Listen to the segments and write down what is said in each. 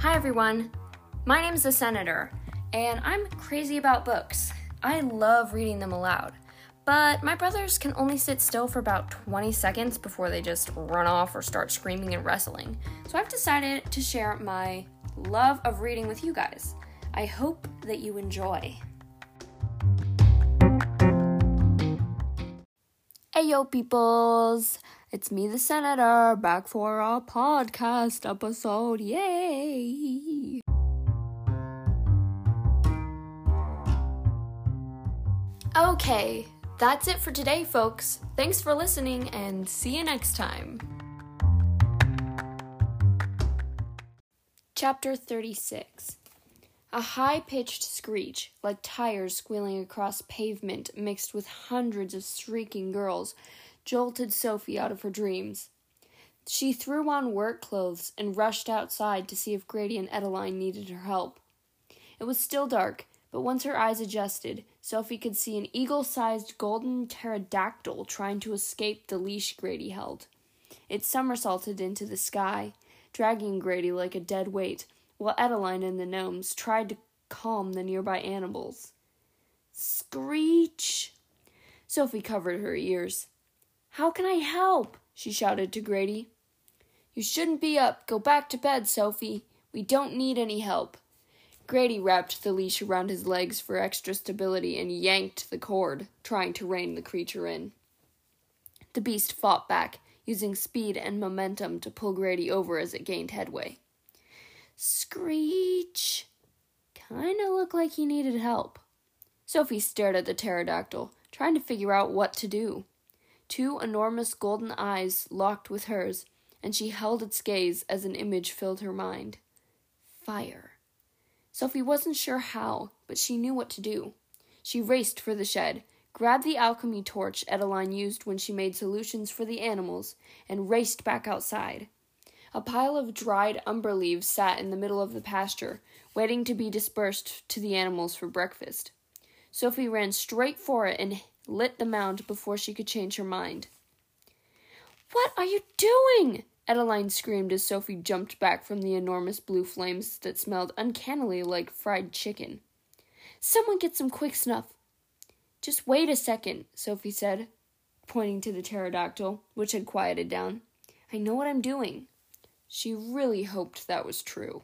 Hi, everyone. My name's the Senator, and I'm crazy about books. I love reading them aloud. But my brothers can only sit still for about 20 seconds before they just run off or start screaming and wrestling. So I've decided to share my love of reading with you guys. I hope that you enjoy. Hey yo, peoples! It's me, the Senator, back for our podcast episode. Yay! Okay, that's it for today, folks. Thanks for listening and see you next time. Chapter 36 A high pitched screech, like tires squealing across pavement mixed with hundreds of shrieking girls, jolted Sophie out of her dreams. She threw on work clothes and rushed outside to see if Grady and Edaline needed her help. It was still dark, but once her eyes adjusted, Sophie could see an eagle sized golden pterodactyl trying to escape the leash Grady held. It somersaulted into the sky, dragging Grady like a dead weight, while Edaline and the gnomes tried to calm the nearby animals. Screech! Sophie covered her ears. How can I help? she shouted to Grady. You shouldn't be up. Go back to bed, Sophie. We don't need any help. Grady wrapped the leash around his legs for extra stability and yanked the cord, trying to rein the creature in. The beast fought back, using speed and momentum to pull Grady over as it gained headway. Screech! Kinda looked like he needed help. Sophie stared at the pterodactyl, trying to figure out what to do. Two enormous golden eyes locked with hers, and she held its gaze as an image filled her mind. Fire. Sophie wasn't sure how, but she knew what to do. She raced for the shed, grabbed the alchemy torch Edaline used when she made solutions for the animals, and raced back outside. A pile of dried umber leaves sat in the middle of the pasture, waiting to be dispersed to the animals for breakfast. Sophie ran straight for it and lit the mound before she could change her mind. What are you doing? Edaline screamed as Sophie jumped back from the enormous blue flames that smelled uncannily like fried chicken. Someone get some quick snuff. Just wait a second, Sophie said, pointing to the pterodactyl, which had quieted down. I know what I'm doing. She really hoped that was true.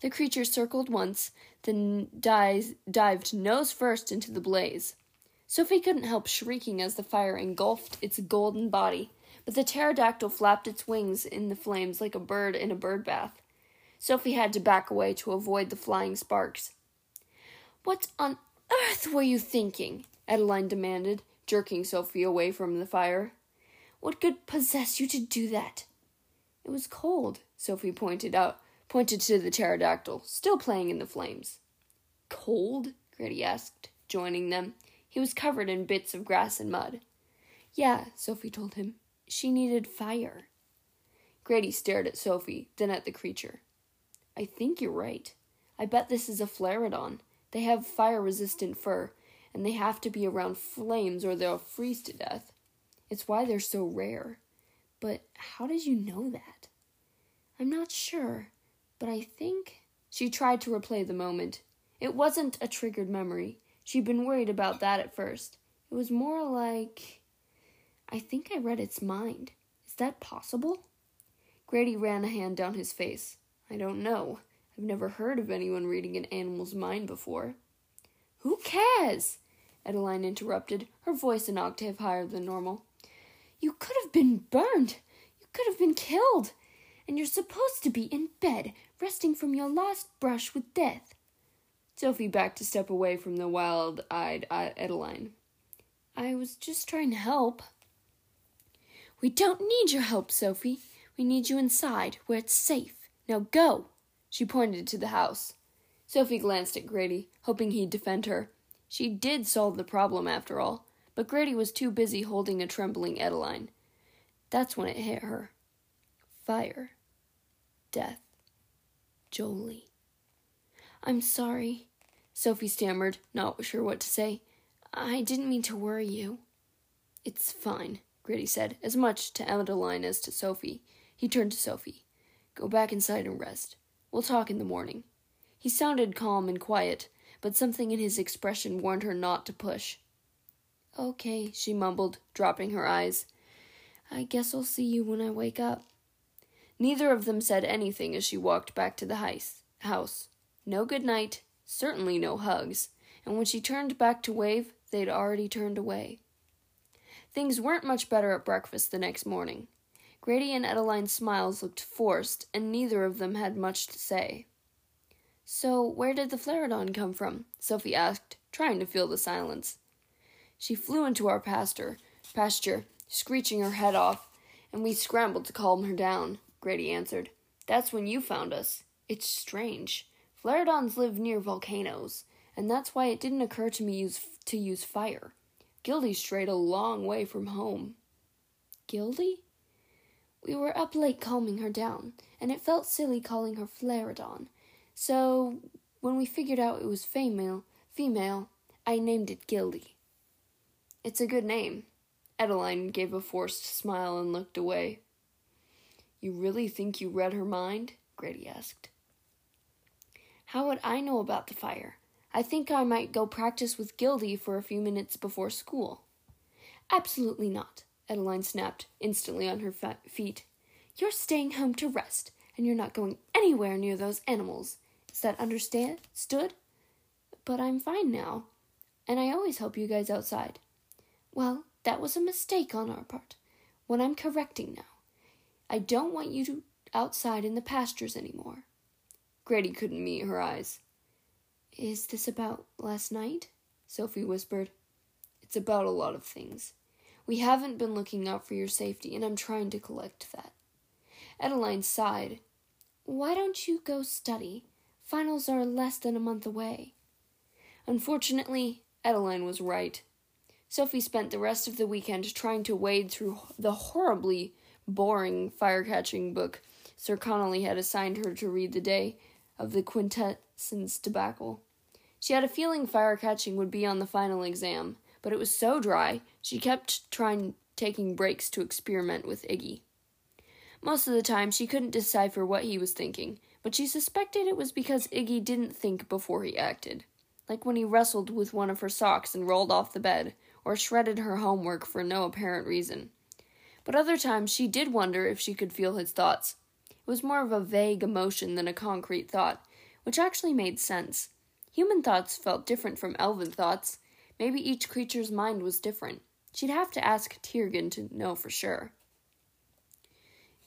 The creature circled once, then dies, dived nose first into the blaze. Sophie couldn't help shrieking as the fire engulfed its golden body but the pterodactyl flapped its wings in the flames like a bird in a bird bath. Sophie had to back away to avoid the flying sparks. What on earth were you thinking? Adeline demanded, jerking Sophie away from the fire. What could possess you to do that? It was cold, Sophie pointed out, pointed to the pterodactyl, still playing in the flames. Cold? Grady asked, joining them. He was covered in bits of grass and mud. Yeah, Sophie told him. She needed fire. Grady stared at Sophie, then at the creature. I think you're right. I bet this is a Flareadon. They have fire resistant fur, and they have to be around flames or they'll freeze to death. It's why they're so rare. But how did you know that? I'm not sure, but I think. She tried to replay the moment. It wasn't a triggered memory. She'd been worried about that at first. It was more like. I think I read its mind. Is that possible? Grady ran a hand down his face. I don't know. I've never heard of anyone reading an animal's mind before. Who cares? Adeline interrupted, her voice an octave higher than normal. You could have been burned. You could have been killed. And you're supposed to be in bed, resting from your last brush with death. Sophie backed a step away from the wild eyed Edaline. Uh, I was just trying to help. We don't need your help, Sophie. We need you inside, where it's safe. Now go. She pointed to the house. Sophie glanced at Grady, hoping he'd defend her. She did solve the problem, after all, but Grady was too busy holding a trembling Edaline. That's when it hit her. Fire. Death. Jolie. I'm sorry, Sophie stammered, not sure what to say. I didn't mean to worry you. It's fine, Grady said, as much to Adeline as to Sophie. He turned to Sophie. Go back inside and rest. We'll talk in the morning. He sounded calm and quiet, but something in his expression warned her not to push. Okay, she mumbled, dropping her eyes. I guess I'll see you when I wake up. Neither of them said anything as she walked back to the house. No good night, certainly no hugs, and when she turned back to wave, they'd already turned away. Things weren't much better at breakfast the next morning. Grady and Adeline's smiles looked forced, and neither of them had much to say. So, where did the Flareadon come from? Sophie asked, trying to fill the silence. She flew into our pasture, pasture, screeching her head off, and we scrambled to calm her down, Grady answered. That's when you found us. It's strange. Flareadons live near volcanoes, and that's why it didn't occur to me use, to use fire. Gildy strayed a long way from home. Gildy? We were up late calming her down, and it felt silly calling her Flareadon. So, when we figured out it was female, female, I named it Gildy. It's a good name. Adeline gave a forced smile and looked away. You really think you read her mind? Grady asked. How would I know about the fire? I think I might go practice with Gildy for a few minutes before school. Absolutely not. Adeline snapped, instantly on her feet. You're staying home to rest, and you're not going anywhere near those animals. Is that understood? But I'm fine now, and I always help you guys outside. Well, that was a mistake on our part. What I'm correcting now. I don't want you to outside in the pastures anymore. Grady couldn't meet her eyes. Is this about last night? Sophie whispered. It's about a lot of things. We haven't been looking out for your safety, and I'm trying to collect that. Adeline sighed. Why don't you go study? Finals are less than a month away. Unfortunately, Adeline was right. Sophie spent the rest of the weekend trying to wade through the horribly boring fire catching book Sir Connolly had assigned her to read the day of the quintessence debacle. She had a feeling fire catching would be on the final exam, but it was so dry she kept trying taking breaks to experiment with Iggy. Most of the time she couldn't decipher what he was thinking, but she suspected it was because Iggy didn't think before he acted, like when he wrestled with one of her socks and rolled off the bed, or shredded her homework for no apparent reason. But other times she did wonder if she could feel his thoughts. It was more of a vague emotion than a concrete thought, which actually made sense. Human thoughts felt different from elven thoughts, Maybe each creature's mind was different. She'd have to ask Tiergan to know for sure.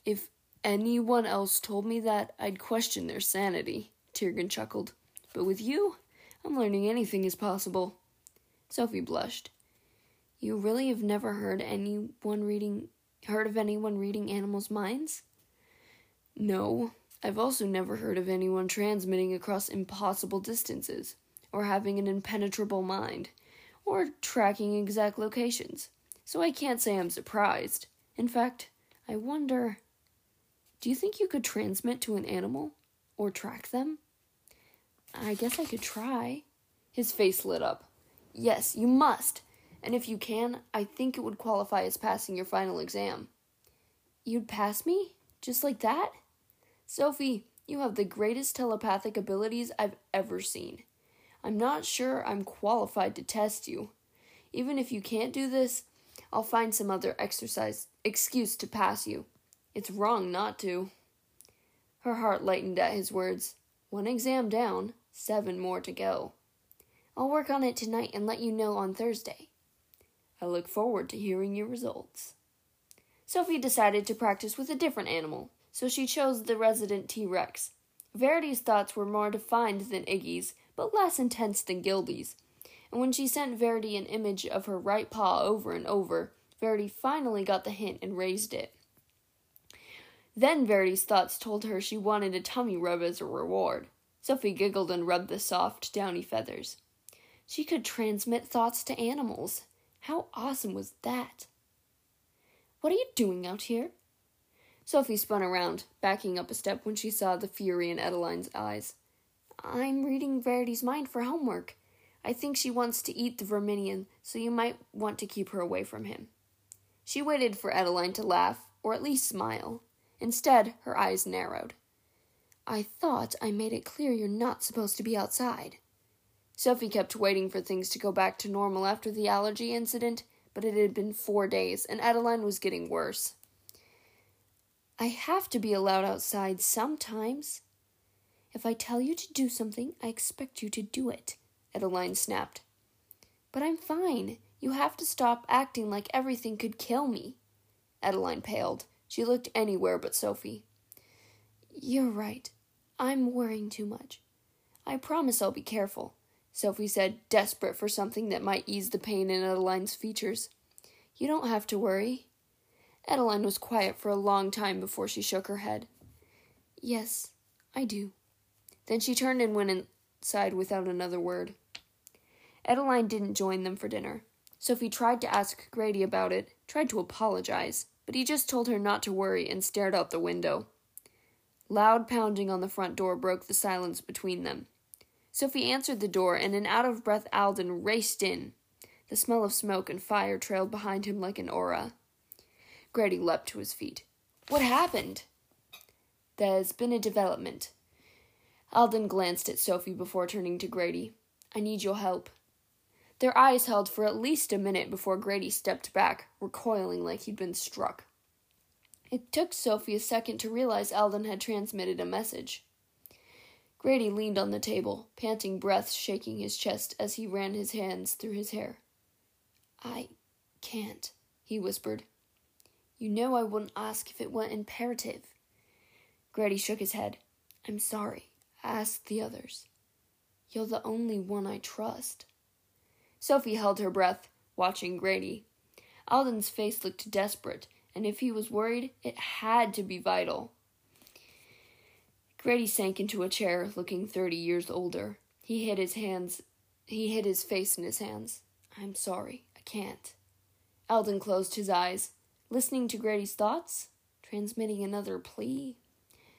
If anyone else told me that, I'd question their sanity, Tiergan chuckled. But with you, I'm learning anything is possible. Sophie blushed. You really have never heard anyone reading heard of anyone reading animals' minds? No. I've also never heard of anyone transmitting across impossible distances, or having an impenetrable mind or tracking exact locations, so I can't say I'm surprised. In fact, I wonder do you think you could transmit to an animal or track them? I guess I could try. His face lit up. Yes, you must. And if you can, I think it would qualify as passing your final exam. You'd pass me? Just like that? Sophie, you have the greatest telepathic abilities I've ever seen. I'm not sure I'm qualified to test you. Even if you can't do this, I'll find some other exercise excuse to pass you. It's wrong not to. Her heart lightened at his words. One exam down, seven more to go. I'll work on it tonight and let you know on Thursday. I look forward to hearing your results. Sophie decided to practice with a different animal, so she chose the resident T Rex. Verity's thoughts were more defined than Iggy's, but less intense than Gildy's. And when she sent Verity an image of her right paw over and over, Verity finally got the hint and raised it. Then Verity's thoughts told her she wanted a tummy rub as a reward. Sophie giggled and rubbed the soft, downy feathers. She could transmit thoughts to animals. How awesome was that? What are you doing out here? Sophie spun around, backing up a step when she saw the fury in Adeline's eyes. I'm reading Verity's mind for homework. I think she wants to eat the verminion, so you might want to keep her away from him. She waited for Adeline to laugh, or at least smile. Instead, her eyes narrowed. I thought I made it clear you're not supposed to be outside. Sophie kept waiting for things to go back to normal after the allergy incident, but it had been four days, and Adeline was getting worse. I have to be allowed outside sometimes. If I tell you to do something, I expect you to do it, Adeline snapped. But I'm fine. You have to stop acting like everything could kill me. Adeline paled. She looked anywhere but Sophie. You're right. I'm worrying too much. I promise I'll be careful. Sophie said, desperate for something that might ease the pain in Adeline's features. You don't have to worry. Adeline was quiet for a long time before she shook her head. Yes, I do. Then she turned and went inside without another word. Adeline didn't join them for dinner. Sophie tried to ask Grady about it, tried to apologize, but he just told her not to worry and stared out the window. Loud pounding on the front door broke the silence between them. Sophie answered the door, and an out of breath Alden raced in. The smell of smoke and fire trailed behind him like an aura. Grady leapt to his feet. What happened? There's been a development. Alden glanced at Sophie before turning to Grady. I need your help. Their eyes held for at least a minute before Grady stepped back, recoiling like he'd been struck. It took Sophie a second to realize Alden had transmitted a message. Grady leaned on the table, panting breath shaking his chest as he ran his hands through his hair. I can't, he whispered. You know I wouldn't ask if it weren't imperative. Grady shook his head. I'm sorry. Ask the others. You're the only one I trust. Sophie held her breath, watching Grady. Alden's face looked desperate, and if he was worried, it had to be vital. Grady sank into a chair, looking thirty years older. He hid his hands he hid his face in his hands. I'm sorry, I can't. Alden closed his eyes, listening to Grady's thoughts, transmitting another plea.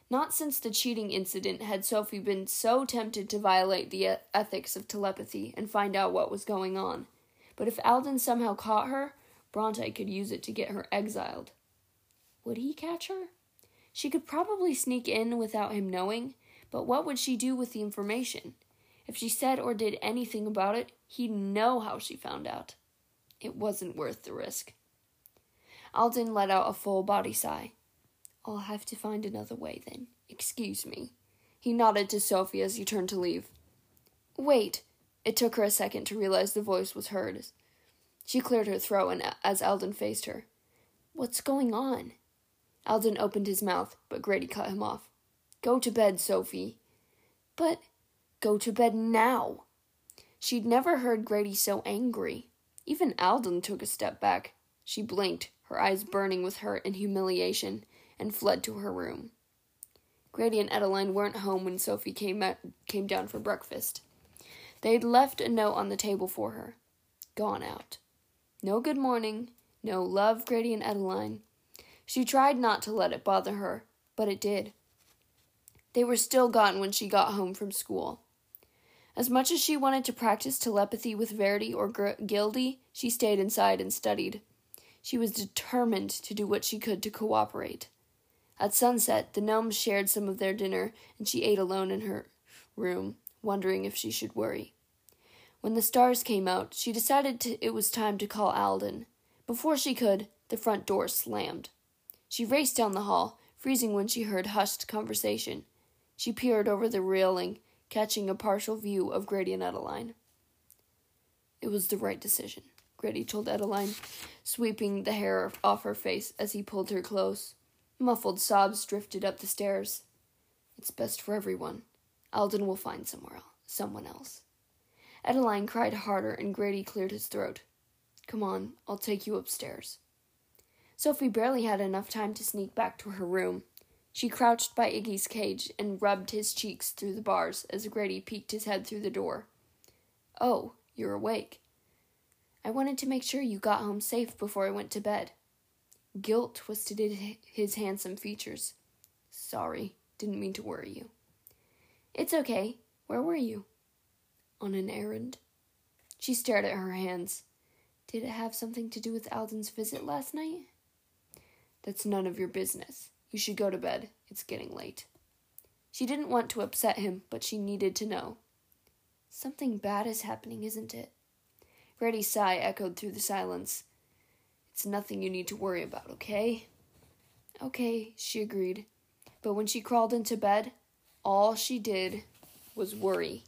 Not since the cheating incident had Sophie been so tempted to violate the ethics of telepathy and find out what was going on. But if Alden somehow caught her, Bronte could use it to get her exiled. Would he catch her? She could probably sneak in without him knowing, but what would she do with the information? If she said or did anything about it, he'd know how she found out. It wasn't worth the risk. Alden let out a full body sigh. I'll have to find another way then. Excuse me. He nodded to Sophie as he turned to leave. Wait. It took her a second to realize the voice was hers. She cleared her throat and as Alden faced her. What's going on? Alden opened his mouth, but Grady cut him off. Go to bed, Sophie. But go to bed now. She'd never heard Grady so angry. Even Alden took a step back. She blinked, her eyes burning with hurt and humiliation, and fled to her room. Grady and Adeline weren't home when Sophie came, at, came down for breakfast. They had left a note on the table for her. Gone out. No good morning, no love, Grady and Adeline, she tried not to let it bother her, but it did. They were still gone when she got home from school. As much as she wanted to practice telepathy with Verity or Gildy, she stayed inside and studied. She was determined to do what she could to cooperate. At sunset, the gnomes shared some of their dinner, and she ate alone in her room, wondering if she should worry. When the stars came out, she decided to, it was time to call Alden. Before she could, the front door slammed. She raced down the hall, freezing when she heard hushed conversation. She peered over the railing, catching a partial view of Grady and Adeline. It was the right decision, Grady told Adeline, sweeping the hair off her face as he pulled her close. Muffled sobs drifted up the stairs. It's best for everyone. Alden will find somewhere else, someone else. Adeline cried harder, and Grady cleared his throat. Come on, I'll take you upstairs. Sophie barely had enough time to sneak back to her room. She crouched by Iggy's cage and rubbed his cheeks through the bars as Grady peeked his head through the door. Oh, you're awake. I wanted to make sure you got home safe before I went to bed. Guilt twisted his handsome features. Sorry, didn't mean to worry you. It's okay. Where were you? On an errand. She stared at her hands. Did it have something to do with Alden's visit last night? That's none of your business. You should go to bed. It's getting late. She didn't want to upset him, but she needed to know. Something bad is happening, isn't it? Grady's sigh echoed through the silence. It's nothing you need to worry about, okay? Okay, she agreed. But when she crawled into bed, all she did was worry.